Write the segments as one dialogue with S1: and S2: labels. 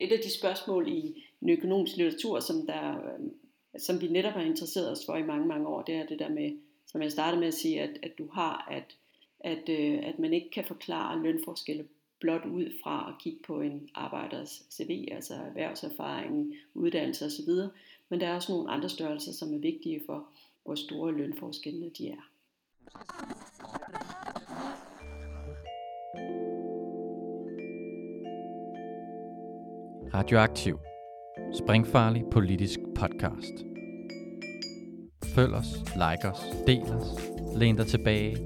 S1: Et af de spørgsmål i den økonomiske litteratur, som, der, øh, som vi netop har interesseret os for i mange, mange år, det er det der med, som jeg startede med at sige, at, at du har, at, at, øh, at man ikke kan forklare lønforskelle blot ud fra at kigge på en arbejders CV, altså erhvervserfaring, uddannelse osv., men der er også nogle andre størrelser, som er vigtige for, hvor store lønforskellene de er.
S2: Radioaktiv. Springfarlig politisk podcast. Følg os, like os, del os, læn dig tilbage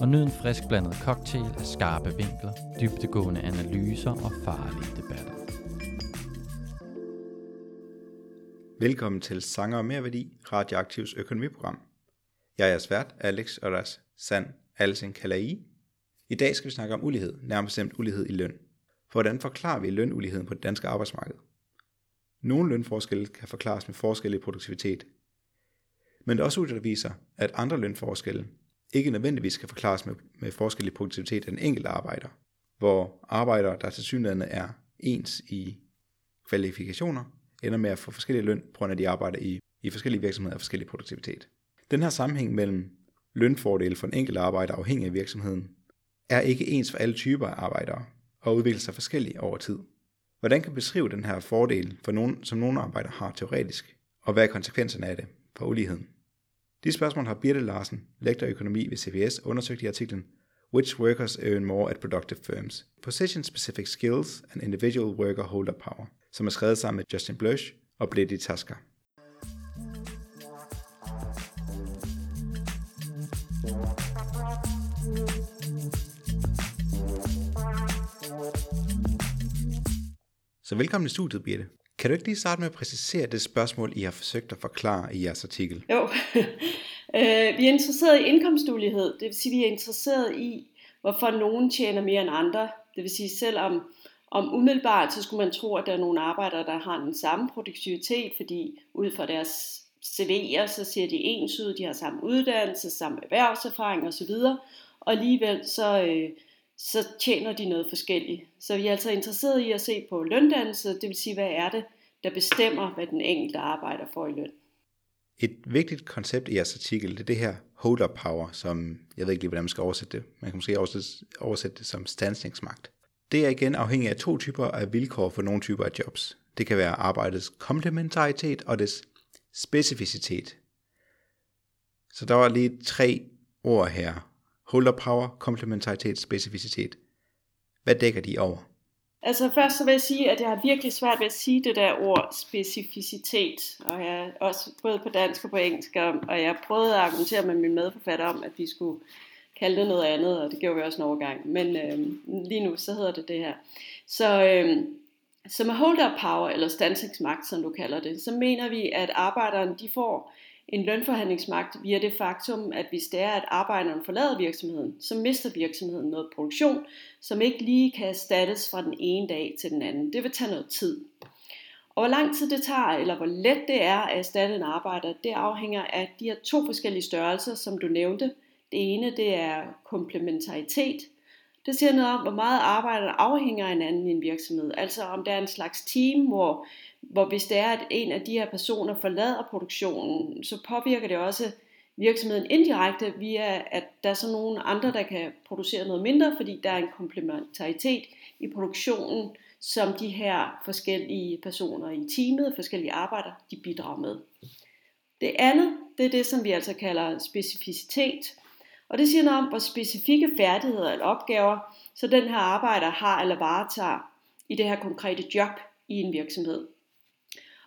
S2: og nyd en frisk blandet cocktail af skarpe vinkler, dybtegående analyser og farlige debatter.
S3: Velkommen til Sanger og Merværdi, Radioaktivs økonomiprogram. Jeg er svært Alex Oras Sand Alsen Kalai. I dag skal vi snakke om ulighed, nærmest bestemt ulighed i løn. For hvordan forklarer vi lønuligheden på det danske arbejdsmarked? Nogle lønforskelle kan forklares med forskelle i produktivitet. Men der er også studier, der viser, at andre lønforskelle ikke nødvendigvis kan forklares med, med forskel i produktivitet af den enkelte arbejder, hvor arbejdere, der til synligheden er ens i kvalifikationer, ender med at få forskellige løn, på grund af de arbejder i, i forskellige virksomheder af forskellig produktivitet. Den her sammenhæng mellem lønfordele for en enkelt arbejder afhængig af virksomheden, er ikke ens for alle typer af arbejdere, og udvikle sig forskelligt over tid. Hvordan kan beskrive den her fordel, for nogen, som nogle arbejdere har teoretisk, og hvad er konsekvenserne af det for uligheden? De spørgsmål har Birte Larsen, lektor i økonomi ved CBS, undersøgt i artiklen Which Workers Earn More at Productive Firms? Position Specific Skills and Individual Worker Holder Power, som er skrevet sammen med Justin Blush og Bledi Tasker. Så velkommen i studiet, Birte. Kan du ikke lige starte med at præcisere det spørgsmål, I har forsøgt at forklare i jeres artikel?
S1: Jo, øh, vi er interesseret i indkomstulighed. Det vil sige, at vi er interesseret i, hvorfor nogen tjener mere end andre. Det vil sige, selvom om umiddelbart, så skulle man tro, at der er nogle arbejdere, der har den samme produktivitet, fordi ud fra deres CV'er, så ser de ens ud, de har samme uddannelse, samme erhvervserfaring osv. Og alligevel så, øh, så tjener de noget forskelligt. Så vi er altså interesseret i at se på løndannelse, det vil sige, hvad er det, der bestemmer, hvad den enkelte arbejder får i løn.
S3: Et vigtigt koncept i jeres artikel, det er det her holder power, som jeg ved ikke lige, hvordan man skal oversætte det. Man kan måske oversætte, oversætte det som standsningsmagt. Det er igen afhængigt af to typer af vilkår for nogle typer af jobs. Det kan være arbejdets komplementaritet og dets specificitet. Så der var lige tre ord her. Holder power, komplementaritet, specificitet. Hvad dækker de over?
S1: Altså først så vil jeg sige, at jeg har virkelig svært ved at sige det der ord specificitet, og jeg er også både på dansk og på engelsk, og jeg prøvede at argumentere med min medforfatter om, at vi skulle kalde det noget andet, og det gjorde vi også en overgang, men øh, lige nu så hedder det det her. Så, øh, så med holder power, eller standsingsmagt, som du kalder det, så mener vi, at arbejderne de får en lønforhandlingsmagt via det faktum, at hvis det er, at arbejderen forlader virksomheden, så mister virksomheden noget produktion, som ikke lige kan erstattes fra den ene dag til den anden. Det vil tage noget tid. Og hvor lang tid det tager, eller hvor let det er at erstatte en arbejder, det afhænger af de her to forskellige størrelser, som du nævnte. Det ene, det er komplementaritet. Det siger noget om, hvor meget arbejderne afhænger af hinanden i en virksomhed. Altså om der er en slags team, hvor hvor hvis det er, at en af de her personer forlader produktionen, så påvirker det også virksomheden indirekte via, at der er så nogle andre, der kan producere noget mindre, fordi der er en komplementaritet i produktionen, som de her forskellige personer i teamet, forskellige arbejder, de bidrager med. Det andet, det er det, som vi altså kalder specificitet. Og det siger noget om, hvor specifikke færdigheder eller opgaver, så den her arbejder har eller varetager i det her konkrete job i en virksomhed.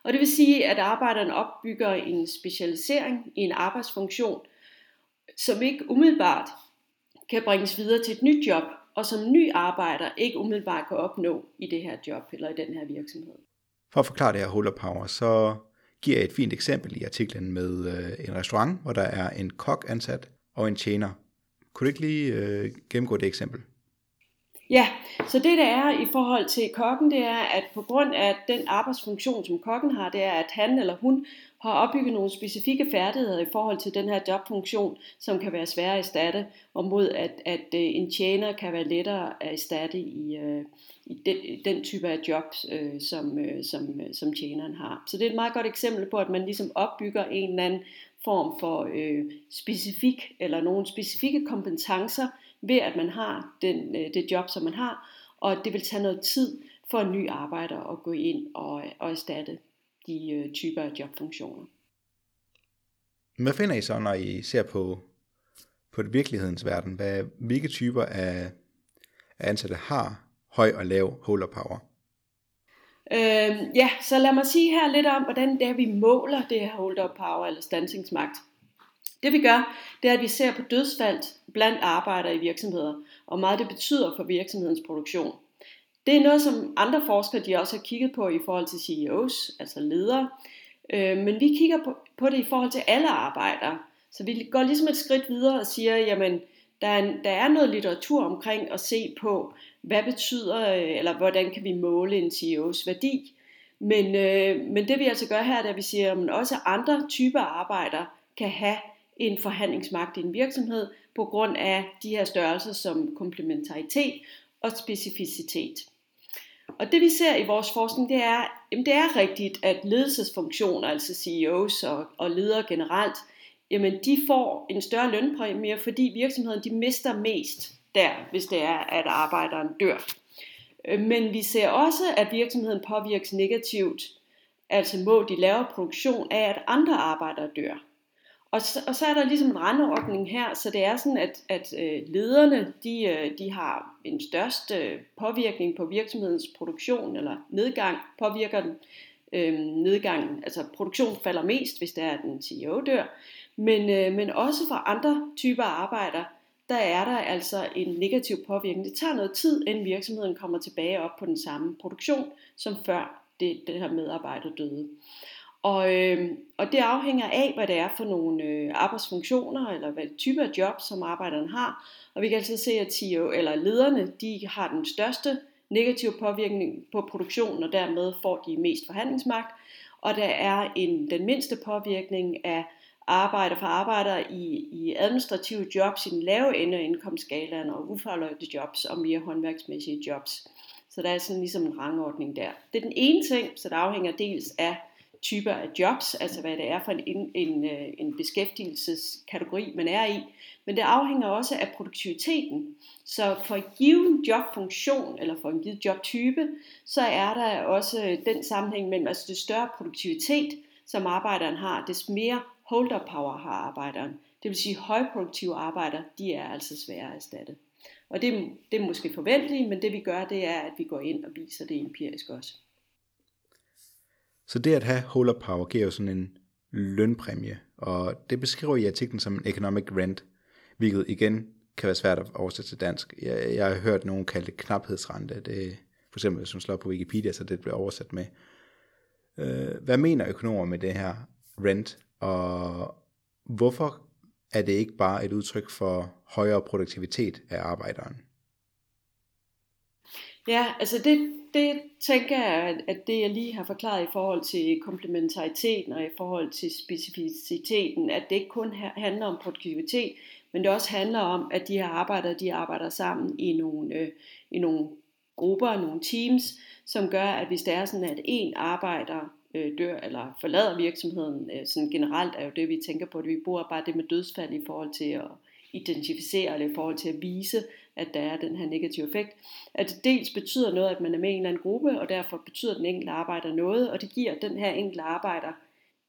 S1: Og det vil sige, at arbejderen opbygger en specialisering i en arbejdsfunktion, som ikke umiddelbart kan bringes videre til et nyt job, og som ny arbejder ikke umiddelbart kan opnå i det her job eller i den her virksomhed.
S3: For at forklare det her Huller Power, så giver jeg et fint eksempel i artiklen med øh, en restaurant, hvor der er en kok ansat og en tjener. Kunne du ikke lige øh, gennemgå det eksempel?
S1: Ja, så det der er i forhold til kokken, det er, at på grund af den arbejdsfunktion, som kokken har, det er, at han eller hun har opbygget nogle specifikke færdigheder i forhold til den her jobfunktion, som kan være sværere at erstatte, og mod at, at øh, en tjener kan være lettere at erstatte i, øh, i den, den type af job, øh, som, som, som tjeneren har. Så det er et meget godt eksempel på, at man ligesom opbygger en eller anden form for øh, specifik eller nogle specifikke kompetencer ved at man har den, øh, det job, som man har, og det vil tage noget tid for en ny arbejder at gå ind og, og erstatte de øh, typer af jobfunktioner.
S3: Hvad finder I så, når I ser på, på virkelighedens verden? Hvad, hvilke typer af, af ansatte har høj og lav holder power?
S1: Øh, ja, så lad mig sige her lidt om, hvordan det er, vi måler det her hold power eller standsingsmagt. Det vi gør, det er, at vi ser på dødsfald blandt arbejdere i virksomheder, og meget det betyder for virksomhedens produktion. Det er noget, som andre forskere de også har kigget på i forhold til CEOs, altså ledere, øh, men vi kigger på, på det i forhold til alle arbejdere. Så vi går ligesom et skridt videre og siger, jamen, der er, en, der er noget litteratur omkring at se på, hvad betyder, øh, eller hvordan kan vi måle en CEOs værdi. Men, øh, men det vi altså gør her, det er, at vi siger, at også andre typer arbejdere kan have en forhandlingsmagt i en virksomhed på grund af de her størrelser som komplementaritet og specificitet. Og det vi ser i vores forskning, det er, jamen det er rigtigt, at ledelsesfunktioner, altså CEOs og, og ledere generelt, jamen de får en større lønpræmie, fordi virksomheden de mister mest der, hvis det er, at arbejderen dør. Øh, men vi ser også, at virksomheden påvirkes negativt, altså må de lave produktion af, at andre arbejdere dør. Og så, og så er der ligesom en randordning her, så det er sådan, at, at øh, lederne de, øh, de har en største øh, påvirkning på virksomhedens produktion, eller nedgang påvirker den. Øh, nedgangen, altså produktion falder mest, hvis det er, at den CEO dør. Men, øh, men også for andre typer arbejder, der er der altså en negativ påvirkning. Det tager noget tid, inden virksomheden kommer tilbage op på den samme produktion, som før det, det her medarbejder døde. Og, øh, og det afhænger af, hvad det er for nogle øh, arbejdsfunktioner, eller hvad type af job, som arbejderen har. Og vi kan altså se, at CEO, eller lederne de har den største negative påvirkning på produktionen, og dermed får de mest forhandlingsmagt. Og der er en, den mindste påvirkning af arbejder for arbejdere i, i administrative jobs i den lave ende af indkomstskalaen, og ufaglærte jobs og mere håndværksmæssige jobs. Så der er sådan ligesom en rangordning der. Det er den ene ting, så det afhænger dels af typer af jobs, altså hvad det er for en, en, øh, en beskæftigelseskategori, man er i. Men det afhænger også af produktiviteten. Så for en given jobfunktion, eller for en given jobtype, så er der også den sammenhæng mellem, altså det større produktivitet, som arbejderen har, des mere holder power har arbejderen. Det vil sige, at højproduktive arbejdere, de er altså svære at erstatte. Og det, det er måske forventeligt, men det vi gør, det er, at vi går ind og viser det empirisk også.
S3: Så det at have holder power giver jo sådan en lønpræmie, og det beskriver i artiklen som en economic rent, hvilket igen kan være svært at oversætte til dansk. Jeg, jeg har hørt nogen kalde det knaphedsrente. Det, for eksempel, hvis man slår på Wikipedia, så det bliver oversat med. Øh, hvad mener økonomer med det her rent, og hvorfor er det ikke bare et udtryk for højere produktivitet af arbejderen?
S1: Ja, altså det, det tænker jeg, at det jeg lige har forklaret i forhold til komplementariteten og i forhold til specificiteten, at det ikke kun handler om produktivitet, men det også handler om, at de her arbejdere, de arbejder sammen i nogle, øh, i nogle grupper, nogle teams, som gør, at hvis det er sådan, at en arbejder øh, dør eller forlader virksomheden, øh, sådan generelt er jo det, vi tænker på, at vi bruger bare det med dødsfald i forhold til at identificere eller i forhold til at vise, at der er den her negative effekt. At det dels betyder noget, at man er med i en eller anden gruppe, og derfor betyder den enkelte arbejder noget, og det giver den her enkelte arbejder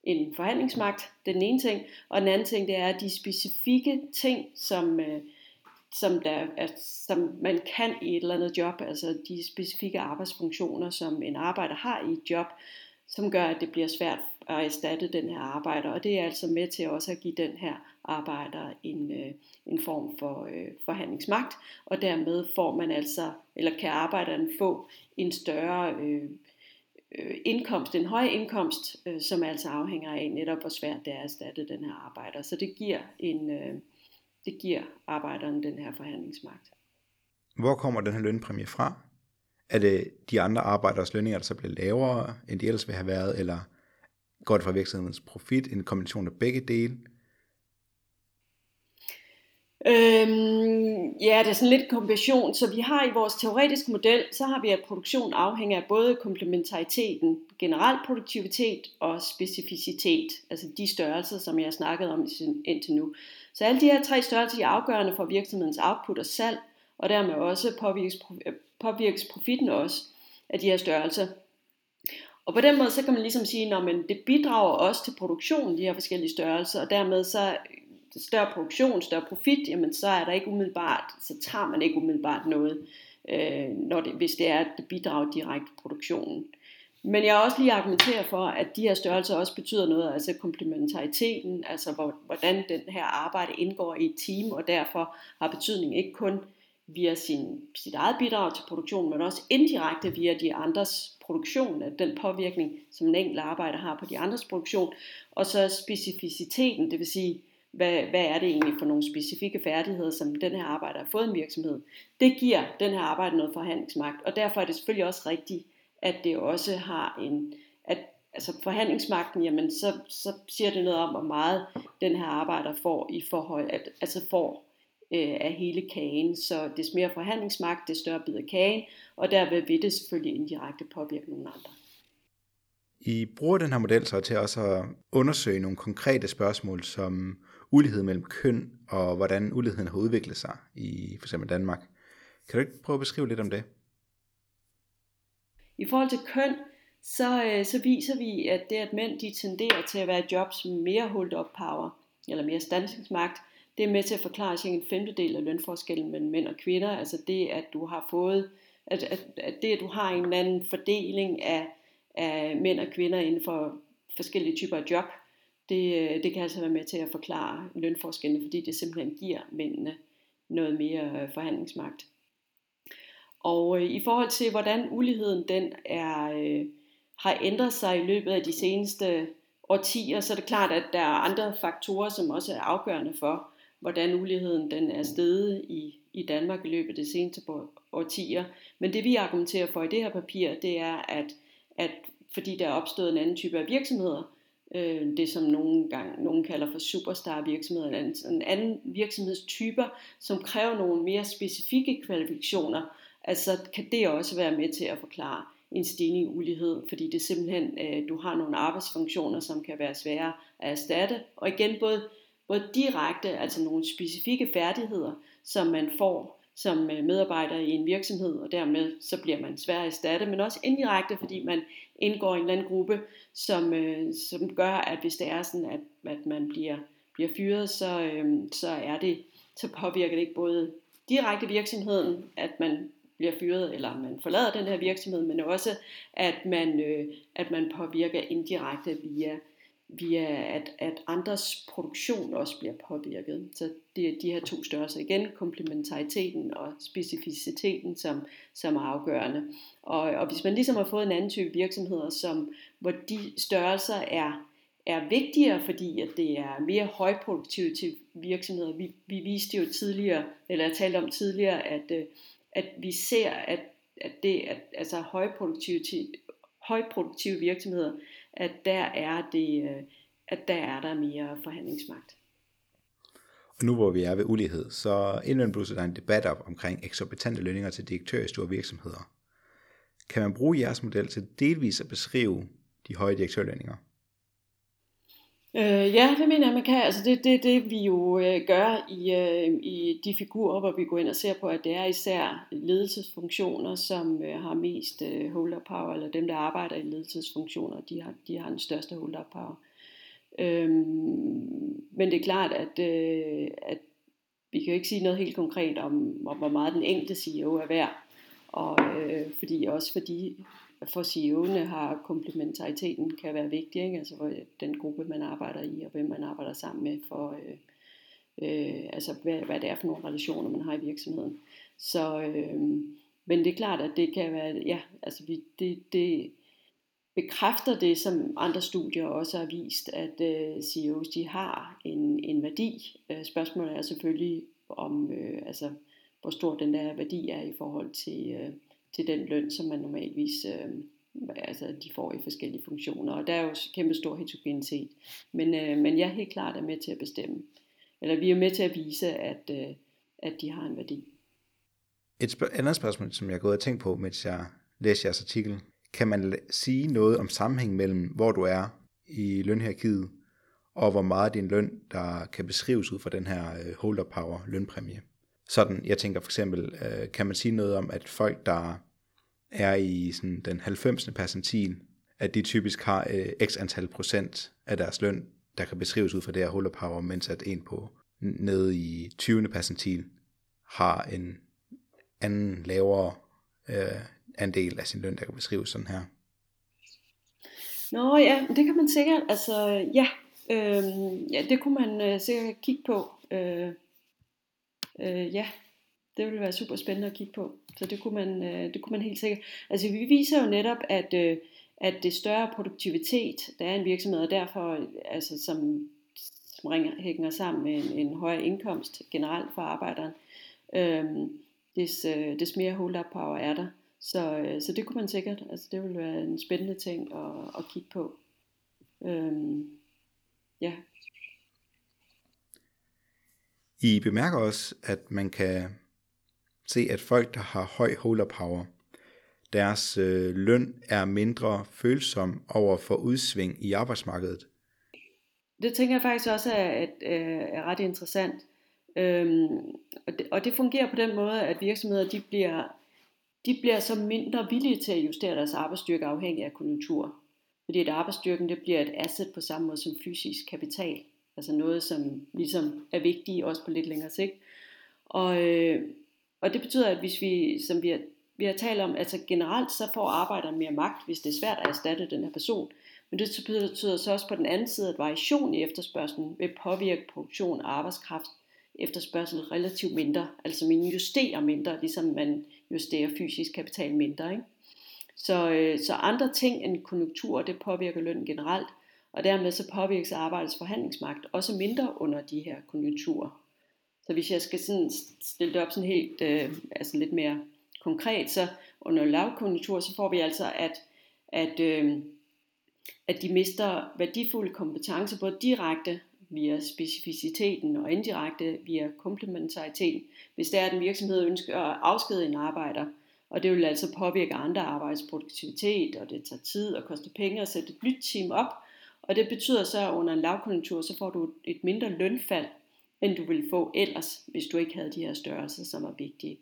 S1: en forhandlingsmagt, det er den ene ting, og den anden ting, det er de specifikke ting, som, øh, som, der, er, som man kan i et eller andet job, altså de specifikke arbejdsfunktioner, som en arbejder har i et job, som gør, at det bliver svært at erstatte den her arbejder, og det er altså med til også at give den her arbejder en, øh, en form for øh, forhandlingsmagt, og dermed får man altså, eller kan arbejderen få en større øh, øh, indkomst, en høj indkomst, øh, som altså afhænger af netop, hvor svært det er at erstatte den her arbejder. Så det giver, en, øh, det giver arbejderen den her forhandlingsmagt.
S3: Hvor kommer den her lønpræmie fra? Er det de andre arbejderes lønninger, der så bliver lavere, end de ellers ville have været, eller går det fra virksomhedens profit, en kombination af begge dele?
S1: Øhm, ja, det er sådan lidt en kombination. Så vi har i vores teoretiske model, så har vi, at produktion afhænger af både komplementariteten, generel produktivitet og specificitet, altså de størrelser, som jeg har snakket om indtil nu. Så alle de her tre størrelser er afgørende for virksomhedens output og salg, og dermed også påvirkes, påvirkes profitten også af de her størrelser. Og på den måde, så kan man ligesom sige, at det bidrager også til produktionen, de her forskellige størrelser, og dermed så større produktion, større profit, jamen så er der ikke umiddelbart, så tager man ikke umiddelbart noget, øh, når det, hvis det er, at det bidrager direkte til produktionen. Men jeg har også lige argumenteret for, at de her størrelser også betyder noget, altså komplementariteten, altså hvordan den her arbejde indgår i et team, og derfor har betydning ikke kun via sin, sit eget bidrag til produktionen, men også indirekte via de andres produktion, at den påvirkning, som en enkelt arbejder har på de andres produktion, og så specificiteten, det vil sige, hvad, hvad er det egentlig for nogle specifikke færdigheder, som den her arbejder har fået en virksomhed. Det giver den her arbejde noget forhandlingsmagt, og derfor er det selvfølgelig også rigtigt, at det også har en, at altså forhandlingsmagten, jamen så, så siger det noget om, hvor meget den her arbejder får i forhold, at, altså får øh, af hele kagen. Så des mere forhandlingsmagt, des større bid af kagen, og derved vil det selvfølgelig indirekte påvirke nogle andre.
S3: I bruger den her model så til også at undersøge nogle konkrete spørgsmål, som ulighed mellem køn, og hvordan uligheden har udviklet sig i for eksempel Danmark. Kan du ikke prøve at beskrive lidt om det?
S1: I forhold til køn, så, øh, så viser vi, at det, at mænd de tenderer til at være i jobs med mere hold up power, eller mere standsningsmagt, det er med til at forklare cirka en femtedel af lønforskellen mellem mænd og kvinder. Altså det, at du har fået, at, at, at det, at du har en eller anden fordeling af, af mænd og kvinder inden for forskellige typer af job, det, øh, det kan altså være med til at forklare lønforskellene, fordi det simpelthen giver mændene noget mere øh, forhandlingsmagt. Og øh, i forhold til, hvordan uligheden den er, øh, har ændret sig i løbet af de seneste årtier, så er det klart, at der er andre faktorer, som også er afgørende for, hvordan uligheden den er steget i, i Danmark i løbet af de seneste årtier. Men det vi argumenterer for i det her papir, det er, at, at fordi der er opstået en anden type af virksomheder, øh, det som nogle gang nogen kalder for superstar virksomheder, eller en, en anden virksomhedstyper, som kræver nogle mere specifikke kvalifikationer, altså kan det også være med til at forklare en stigning i ulighed, fordi det simpelthen, øh, du har nogle arbejdsfunktioner, som kan være svære at erstatte, og igen både, både direkte, altså nogle specifikke færdigheder, som man får som øh, medarbejder i en virksomhed, og dermed så bliver man svær at erstatte, men også indirekte, fordi man indgår i en eller anden gruppe, som, øh, som gør, at hvis det er sådan, at, at man bliver, bliver fyret, så, øh, så er det, så påvirker det ikke både direkte virksomheden, at man bliver fyret, eller man forlader den her virksomhed, men også, at man, øh, at man påvirker indirekte via via at, at andres produktion også bliver påvirket. Så det er de her to størrelser igen, komplementariteten og specificiteten, som, som er afgørende. Og, og hvis man ligesom har fået en anden type virksomheder, som, hvor de størrelser er, er vigtigere, fordi at det er mere højproduktive til virksomheder. Vi, vi viste jo tidligere, eller jeg talte om tidligere, at, øh, at vi ser, at, at det at, altså højproduktive, højproduktive virksomheder, at der er det, øh, at der er der mere forhandlingsmagt.
S3: Og nu hvor vi er ved ulighed, så indvendt blusser der en debat op omkring eksorbitante lønninger til direktører i store virksomheder. Kan man bruge jeres model til delvis at beskrive de høje direktørlønninger?
S1: Øh, ja, det mener jeg, man kan. Altså det det, det vi jo øh, gør i, øh, i de figurer, hvor vi går ind og ser på, at det er især ledelsesfunktioner, som øh, har mest øh, holder power, eller dem, der arbejder i ledelsesfunktioner, de har, de har den største holder power. Øh, men det er klart, at, øh, at vi kan jo ikke sige noget helt konkret om, om hvor meget den enkelte CEO er værd. Og øh, fordi også fordi for CEO'erne har komplementariteten kan være vigtig, ikke? altså for øh, den gruppe, man arbejder i, og hvem man arbejder sammen med, for øh, øh, altså hvad, hvad det er for nogle relationer, man har i virksomheden. Så, øh, men det er klart, at det kan være, ja, altså vi, det, det bekræfter det, som andre studier også har vist, at øh, CEOs de har en, en værdi. Øh, spørgsmålet er selvfølgelig om, øh, altså hvor stor den der værdi er i forhold til, øh, til den løn, som man normalvis øh, altså, de får i forskellige funktioner. Og der er jo kæmpe stor heterogenitet. Men, øh, men jeg er helt klart er med til at bestemme, eller vi er med til at vise, at, øh, at de har en værdi.
S3: Et sp- andet spørgsmål, som jeg er gået og tænkt på, mens jeg læser jeres artikel. Kan man sige noget om sammenhæng mellem, hvor du er i lønhierarkiet, og hvor meget din løn, der kan beskrives ud fra den her øh, holder power lønpræmie? Sådan, jeg tænker for eksempel, øh, kan man sige noget om, at folk, der er i sådan den 90. percentil, at de typisk har øh, x antal procent af deres løn, der kan beskrives ud fra det her holder power, mens at en på nede i 20. percentil har en anden lavere øh, andel af sin løn, der kan beskrives sådan her.
S1: Nå ja, det kan man sikkert, altså ja, øh, ja det kunne man øh, sikkert kigge på. Øh, øh, ja, det ville være super spændende at kigge på. Så det kunne man, øh, det kunne man helt sikkert. Altså vi viser jo netop, at, øh, at det større produktivitet, der er en virksomhed, og derfor, altså, som, som ringer, hænger sammen med en, en højere indkomst generelt for arbejderen, øh, des, øh, des mere hold-up power er der. Så, øh, så det kunne man sikkert, altså det ville være en spændende ting at, at kigge på. Øhm, ja.
S3: I bemærker også, at man kan se, at folk, der har høj holder power, deres øh, løn er mindre følsom over for udsving i arbejdsmarkedet.
S1: Det tænker jeg faktisk også er, er, øh, er ret interessant. Øhm, og, det, og det fungerer på den måde, at virksomheder de bliver, de bliver så mindre villige til at justere deres arbejdsstyrke afhængig af konjunktur. Fordi at arbejdsstyrken det bliver et asset på samme måde som fysisk kapital. Altså noget, som ligesom er vigtigt også på lidt længere sigt. Og, øh, og det betyder, at hvis vi, som vi har, vi har talt om, altså generelt så får arbejderen mere magt, hvis det er svært at erstatte den her person. Men det betyder så også på den anden side, at variation i efterspørgselen vil påvirke produktion af arbejdskraft efterspørgsel relativt mindre. Altså man justerer mindre, ligesom man justerer fysisk kapital mindre. Ikke? Så, øh, så andre ting end konjunktur, det påvirker løn generelt, og dermed så påvirkes arbejdets forhandlingsmagt også mindre under de her konjunkturer. Så hvis jeg skal sådan stille det op sådan helt, øh, altså lidt mere konkret, så under lavkonjunktur, så får vi altså, at, at, øh, at de mister værdifulde kompetencer, både direkte via specificiteten og indirekte via komplementariteten, hvis der er, at en virksomhed ønsker at afskede en arbejder, og det vil altså påvirke andre arbejds produktivitet, og det tager tid og koster penge at sætte et nyt team op, og det betyder så, at under en lavkonjunktur, så får du et mindre lønfald, end du ville få ellers, hvis du ikke havde de her størrelser, som er vigtige.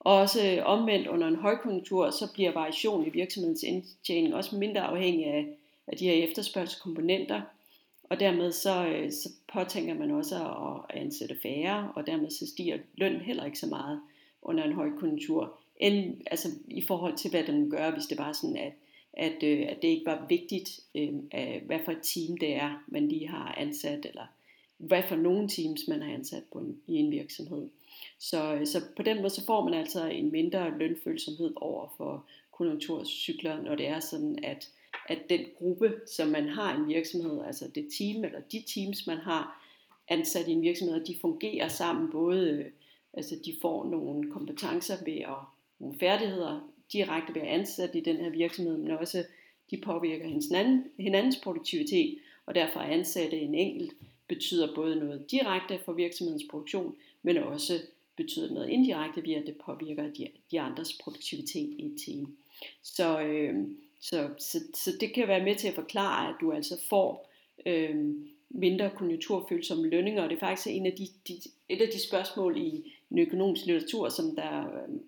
S1: Og også øh, omvendt under en højkonjunktur, så bliver variation i virksomhedens indtjening også mindre afhængig af, af de her efterspørgselskomponenter, og dermed så, øh, så påtænker man også at ansætte færre, og dermed så stiger løn heller ikke så meget under en højkonjunktur, end altså, i forhold til, hvad den gør, hvis det var sådan, at, at, øh, at det ikke var vigtigt, øh, hvad for et team det er, man lige har ansat, eller hvad for nogle teams man har ansat på en, i en virksomhed. Så, så på den måde så får man altså en mindre lønfølsomhed over for konjunkturcykler, når det er sådan, at at den gruppe, som man har i en virksomhed, altså det team eller de teams, man har ansat i en virksomhed, de fungerer sammen både, altså de får nogle kompetencer ved at, nogle færdigheder direkte ved at ansætte i den her virksomhed, men også de påvirker hinanden, hinandens produktivitet, og derfor ansætte en enkelt betyder både noget direkte for virksomhedens produktion, men også betyder noget indirekte via, at det påvirker de, de andres produktivitet i et team. Så, øh, så, så, så det kan være med til at forklare, at du altså får øh, mindre konjunkturfølsomme lønninger, og det er faktisk en af de, de, et af de spørgsmål i den økonomiske litteratur, som, der, øh,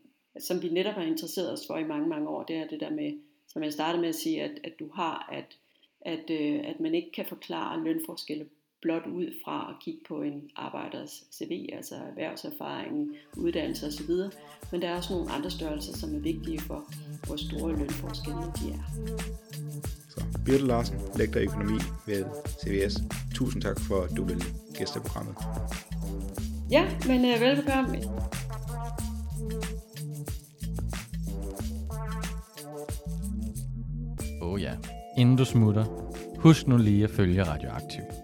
S1: som vi netop har interesseret os for i mange, mange år, det er det der med, som jeg startede med at sige, at, at du har, at, at, øh, at man ikke kan forklare lønforskelle blot ud fra at kigge på en arbejders CV, altså erhvervserfaring, uddannelse osv. Men der er også nogle andre størrelser, som er vigtige for, hvor store lønforskelle de er.
S3: Så Birte Larsen, lektor i økonomi ved CVS. Tusind tak for, at du vil gæste programmet.
S1: Ja, men uh, velbekomme.
S2: Oh ja. Inden du smutter, husk nu lige at følge Radioaktiv.